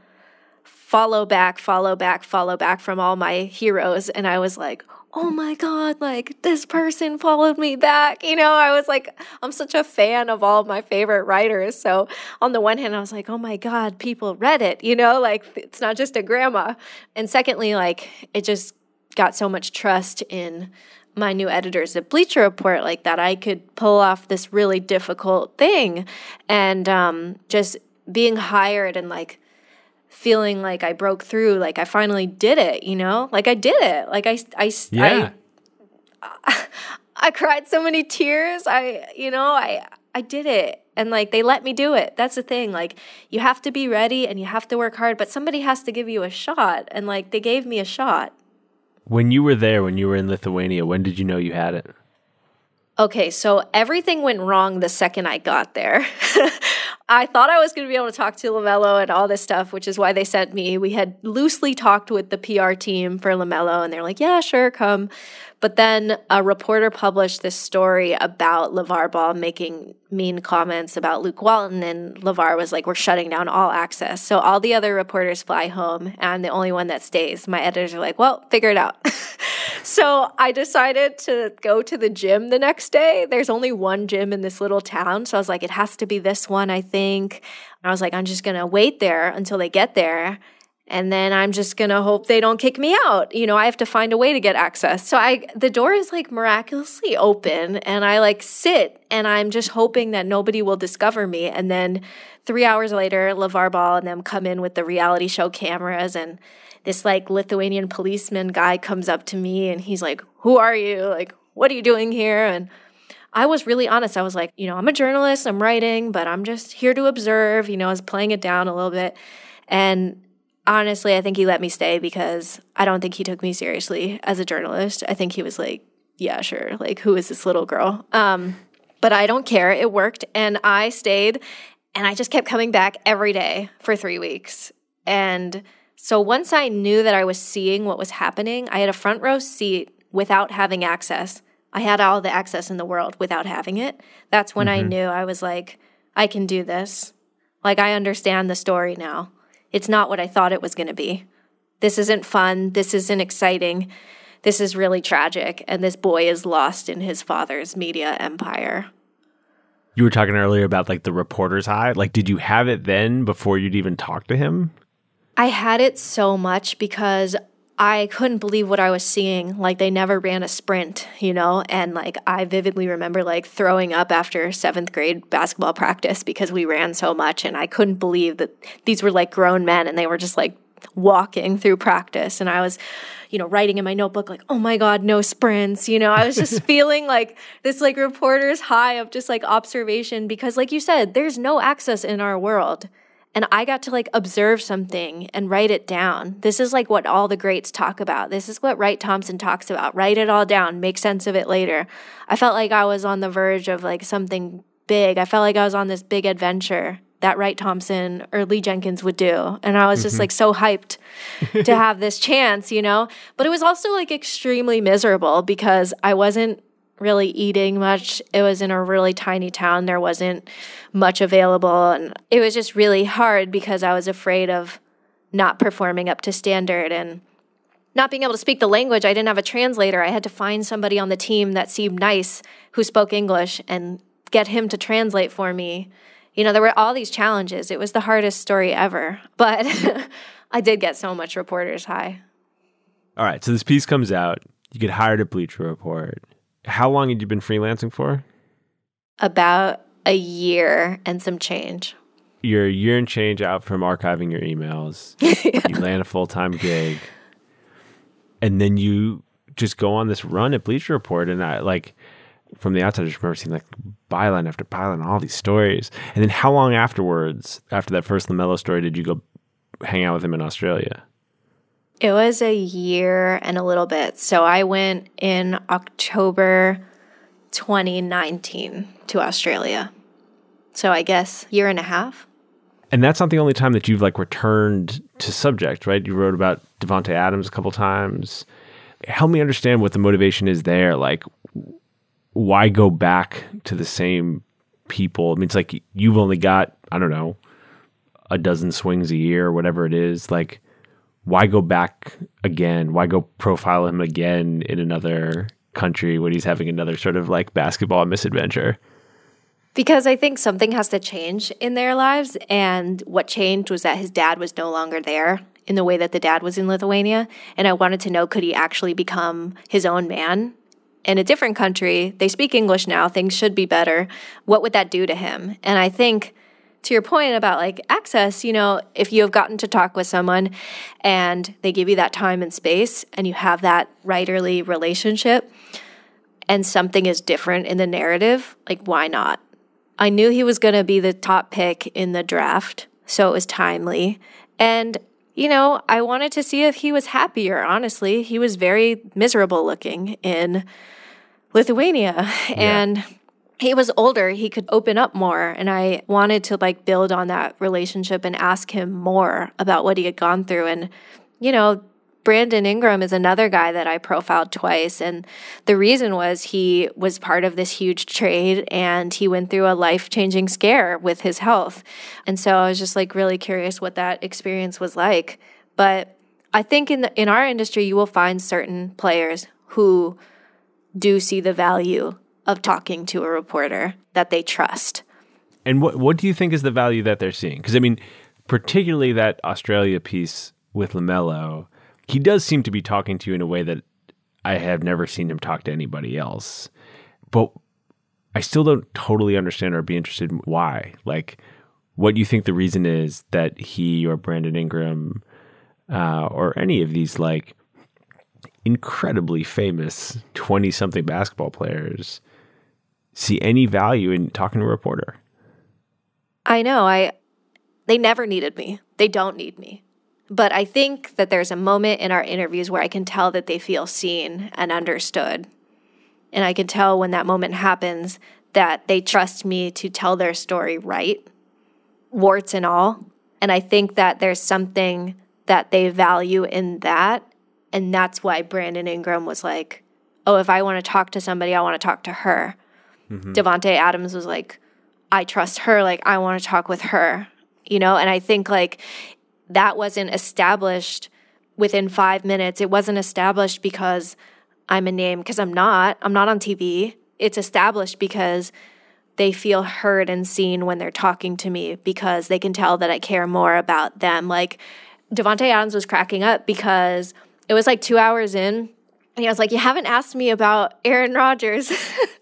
follow back, follow back, follow back from all my heroes. And I was like, oh my God, like this person followed me back. You know, I was like, I'm such a fan of all of my favorite writers. So on the one hand, I was like, oh my God, people read it, you know, like it's not just a grandma. And secondly, like it just got so much trust in my new editors at Bleacher Report like that I could pull off this really difficult thing. And um, just being hired and like feeling like I broke through like I finally did it you know? Like I did it. Like I I yeah. I, I cried so many tears. I you know I I did it. And like they let me do it. That's the thing. Like you have to be ready and you have to work hard but somebody has to give you a shot. And like they gave me a shot when you were there, when you were in Lithuania, when did you know you had it? Okay, so everything went wrong the second I got there. I thought I was going to be able to talk to LaMelo and all this stuff, which is why they sent me. We had loosely talked with the PR team for LaMelo, and they're like, yeah, sure, come. But then a reporter published this story about LeVar Ball making mean comments about Luke Walton, and LeVar was like, We're shutting down all access. So all the other reporters fly home, and the only one that stays. My editors are like, Well, figure it out. so I decided to go to the gym the next day. There's only one gym in this little town. So I was like, It has to be this one, I think. And I was like, I'm just going to wait there until they get there and then I'm just going to hope they don't kick me out. You know, I have to find a way to get access. So I the door is like miraculously open and I like sit and I'm just hoping that nobody will discover me and then 3 hours later LeVar Ball and them come in with the reality show cameras and this like Lithuanian policeman guy comes up to me and he's like, "Who are you? Like, what are you doing here?" and I was really honest. I was like, you know, I'm a journalist, I'm writing, but I'm just here to observe, you know, I was playing it down a little bit. And honestly, I think he let me stay because I don't think he took me seriously as a journalist. I think he was like, yeah, sure. Like, who is this little girl? Um, but I don't care. It worked. And I stayed and I just kept coming back every day for three weeks. And so once I knew that I was seeing what was happening, I had a front row seat without having access I had all the access in the world without having it. That's when I Mhm. knew I was like, I can do this. Like, I understand the story now. It's not what I thought it was going to be. This isn't fun. This isn't exciting. This is really tragic. And this boy is lost in his father's media empire. You were talking earlier about like the reporter's high. Like, did you have it then before you'd even talk to him? I had it so much because I couldn't believe what I was seeing. Like they never ran a sprint, you know? And like I vividly remember like throwing up after seventh grade basketball practice because we ran so much and I couldn't believe that these were like grown men and they were just like walking through practice and I was you know writing in my notebook like oh my god no sprints you know I was just feeling like this like reporter's high of just like observation because like you said there's no access in our world and I got to like observe something and write it down. This is like what all the greats talk about. This is what Wright Thompson talks about. Write it all down, make sense of it later. I felt like I was on the verge of like something big. I felt like I was on this big adventure that Wright Thompson or Lee Jenkins would do. And I was just Mhm. like so hyped to have this chance, you know? But it was also like extremely miserable because I wasn't really eating much. It was in a really tiny town. There wasn't much available. And it was just really hard because I was afraid of not performing up to standard and not being able to speak the language. I didn't have a translator. I had to find somebody on the team that seemed nice who spoke English and get him to translate for me. You know, there were all these challenges. It was the hardest story ever. But I did get so much reporter's high. All right. So this piece comes out. You get hired at Bleacher Report. How long had you been freelancing for? About a year and some change. You're a year and change out from archiving your emails. You land a full time gig. And then you just go on this run at Bleacher Report. And I like from the outside, I just remember seeing like byline after byline, all these stories. And then how long afterwards, after that first LaMelo story, did you go hang out with him in Australia? It was a year and a little bit. So I went in October 2019 to Australia. So I guess year and a half. And that's not the only time that you've like returned to subject, right? You wrote about Davante Adams a couple times. Help me understand what the motivation is there. Like, why go back to the same people? I mean, it's like you've only got I don't know a dozen swings a year or whatever it is. Like, why go back again? Why go profile him again in another country when he's having another sort of like basketball misadventure? Because I think something has to change in their lives. And what changed was that his dad was no longer there in the way that the dad was in Lithuania. And I wanted to know could he actually become his own man in a different country? They speak English now, things should be better. What would that do to him? And I think to your point about like access, you know, if you have gotten to talk with someone and they give you that time and space and you have that writerly relationship and something is different in the narrative, like why not? I knew he was going to be the top pick in the draft, so it was timely. And you know, I wanted to see if he was happier, honestly. He was very miserable looking in Lithuania and he was older, he could open up more and I wanted to like build on that relationship and ask him more about what he had gone through and you know, Brandon Ingram is another guy that I profiled twice. And the reason was he was part of this huge trade and he went through a life changing scare with his health. And so I was just like really curious what that experience was like. But I think in the, in our industry, you will find certain players who do see the value of talking to a reporter that they trust. And what what do you think is the value that they're seeing? Because I mean, particularly that Australia piece with LaMelo, he does seem to be talking to you in a way that I have never seen him talk to anybody else. But I still don't totally understand or be interested in why. Like, what do you think the reason is that he or Brandon Ingram uh, or any of these like incredibly famous 20 something basketball players see any value in talking to a reporter. I know. I they never needed me. They don't need me. But I think that there's a moment in our interviews where I can tell that they feel seen and understood. And I can tell when that moment happens that they trust me to tell their story right, warts and all. And I think that there's something that they value in that. And that's why Brandon Ingram was like, oh, if I want to talk to somebody, I want to talk to her. Mm-hmm. Davante Adams was like, I trust her. Like, I want to talk with her, you know? And I think like that wasn't established within five minutes. It wasn't established because I'm a name, because I'm not. I'm not on TV. It's established because they feel heard and seen when they're talking to me because they can tell that I care more about them. Like, Davante Adams was cracking up because it was like two hours in, and he was like, You haven't asked me about Aaron Rodgers.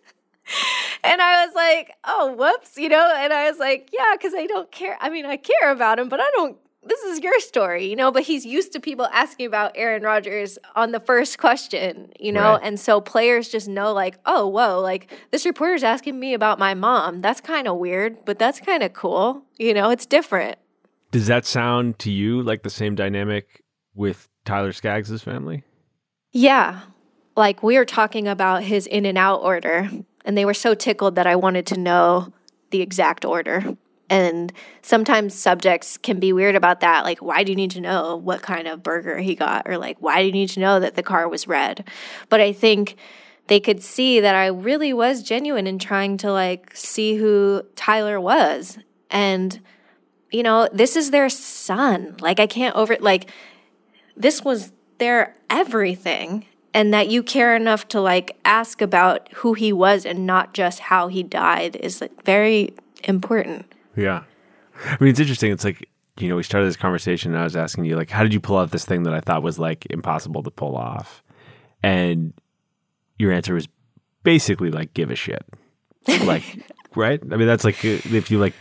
and I was like, oh, whoops, you know? And I was like, yeah, because I don't care. I mean, I care about him, but I don't. This is your story, you know? But he's used to people asking about Aaron Rodgers on the first question, you know? Right. And so players just know, like, oh, whoa, like this reporter's asking me about my mom. That's kind of weird, but that's kind of cool. You know, it's different. Does that sound to you like the same dynamic with Tyler Skaggs' family? Yeah. Like we are talking about his in and out order, and they were so tickled that I wanted to know the exact order. And sometimes subjects can be weird about that. Like, why do you need to know what kind of burger he got? Or, like, why do you need to know that the car was red? But I think they could see that I really was genuine in trying to, like, see who Tyler was. And, you know, this is their son. Like, I can't over, like, this was their everything and that you care enough to like ask about who he was and not just how he died is like very important Yeah. I mean, it's interesting. It's like, you know, we started this conversation and I was asking you, like, how did you pull off this thing that I thought was like impossible to pull off? And your answer was basically like, give a shit. Like, right? I mean, that's like, uh, if you like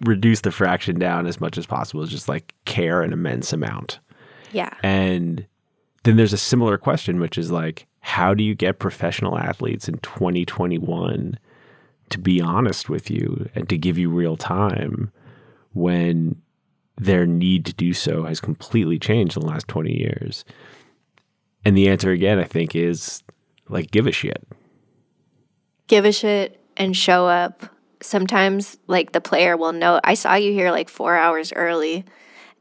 reduce the fraction down as much as possible, it's just like care an immense amount. yeah And then there's a similar question, which is like, how do you get professional athletes in 2021 to be honest with you and to give you real time when their need to do so has completely changed in the last 20 years? And the answer again, I think, is like, give a shit. give a shit and show up sometimes like the player will know i saw you here like four hours early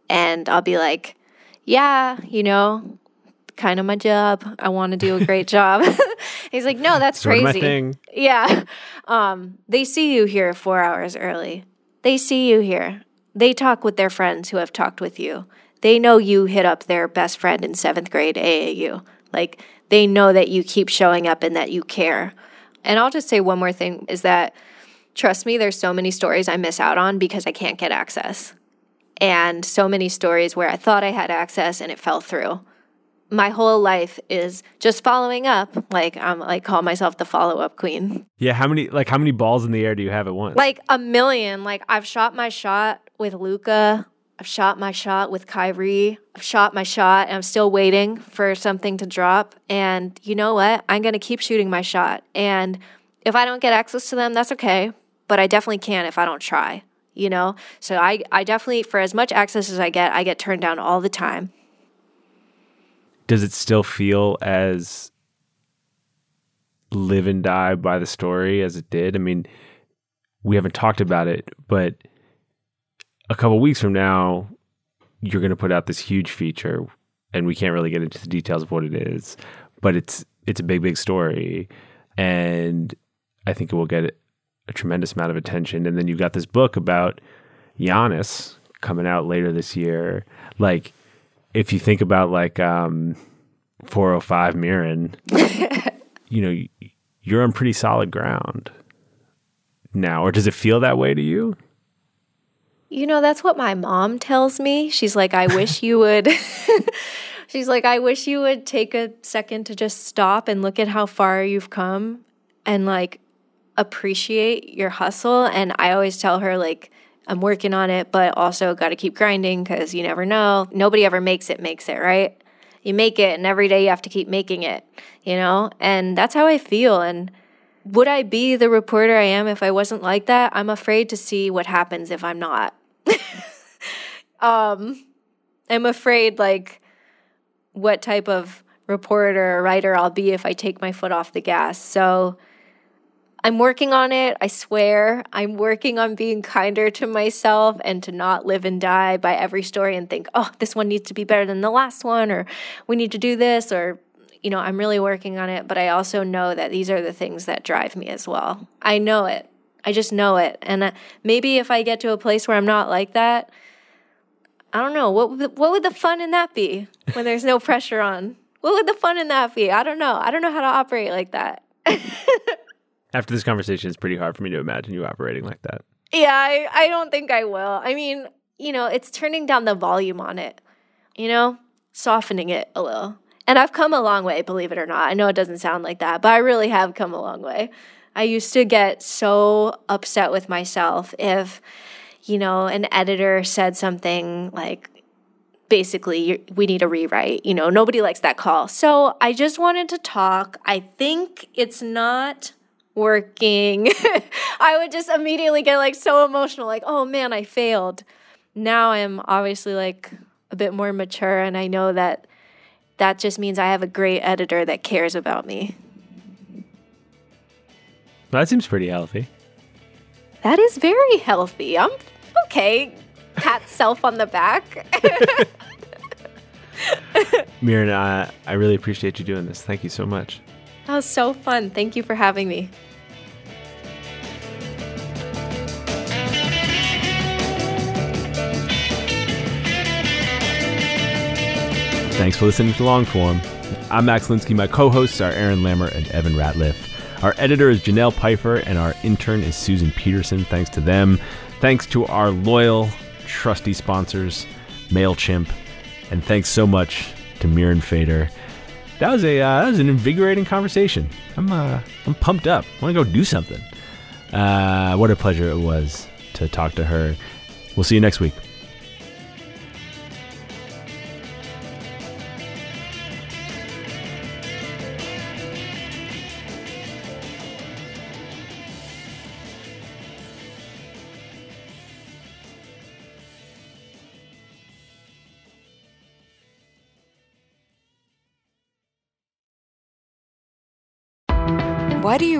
and i'll be like yeah you know kind of my job. I want to do a great job. He's like no that's Sort crazy. yeah. Um, they see you here four hours early. They see you here. They talk with their friends who have talked with you. They know you hit up their best friend in seventh grade aau like they know that you keep showing up and that you care. And i'll just say one more thing is that trust me there's so many stories i miss out on because i can't get access. And so many stories where i thought i had access and it fell through my whole life is just following up. Like I'm like call myself the follow up queen. Yeah. How many, like, how many balls in the air do you have at once? Like a million. Like I've shot my shot with Luka. I've shot my shot with Kyrie. I've shot my shot and I'm still waiting for something to drop. And you know what? I'm gonna keep shooting my shot. And if I don't get access to them, that's okay. But I definitely can if I don't try. You know? So I, I definitely for as much access as I get, I get turned down all the time. Does it still feel as live and die by the story as it did? I mean, we haven't talked about it, but a couple weeks from now, you're going to put out this huge feature, and we can't really get into the details of what it is, but it's it's a big, big story, and I think it will get a tremendous amount of attention. And then you've got this book about Giannis coming out later this year, like if you think about like um 405 Mirin, you know, you're on pretty solid ground now. Or does it feel that way to you? You know, that's what my mom tells me. She's like, I wish you would. She's like, I wish you would take a second to just stop and look at how far you've come and like appreciate your hustle. And I always tell her, like, I'm working on it, but also got to keep grinding because you never know. Nobody ever makes it, makes it, right? You make it, and every day you have to keep making it, you know? And that's how I feel. And would I be the reporter I am if I wasn't like that? I'm afraid to see what happens if I'm not. um, I'm afraid, like, what type of reporter or writer I'll be if I take my foot off the gas. So I'm working on it. I swear. I'm working on being kinder to myself and to not live and die by every story and think, oh, this one needs to be better than the last one, or we need to do this, or, you know, I'm really working on it, but I also know that these are the things that drive me as well. I know it. I just know it. And uh, maybe if I get to a place where I'm not like that, I don't know. What would the, what would the fun in that be when there's no pressure on? What would the fun in that be? I don't know. I don't know how to operate like that. After this conversation, it's pretty hard for me to imagine you operating like that. Yeah, I, I don't think I will. I mean, you know, it's turning down the volume on it, you know, softening it a little. And I've come a long way, believe it or not. I know it doesn't sound like that, but I really have come a long way. I used to get so upset with myself if, you know, an editor said something like, basically, we need a rewrite. You know, nobody likes that call. So I just wanted to talk. I think it's not working. I would just immediately get like so emotional, like, oh man, I failed. Now I'm obviously like a bit more mature and I know that that just means I have a great editor that cares about me. That seems pretty healthy. That is very healthy. I'm okay. Pat self on the back. Mirin, I, I really appreciate you doing this. Thank you so much. That was so fun. Thank you for having me. Thanks for listening to Longform. I'm Max Linsky. My co hosts are Aaron Lammer and Evan Ratliff. Our editor is Janelle Pfeiffer, and our intern is Susan Peterson. Thanks to them. Thanks to our loyal, trusty sponsors, MailChimp. And thanks so much to Mirin Fader. That was a uh, that was an invigorating conversation. I'm uh, I'm pumped up. Want to go do something. Uh, what a pleasure it was to talk to her. We'll see you next week.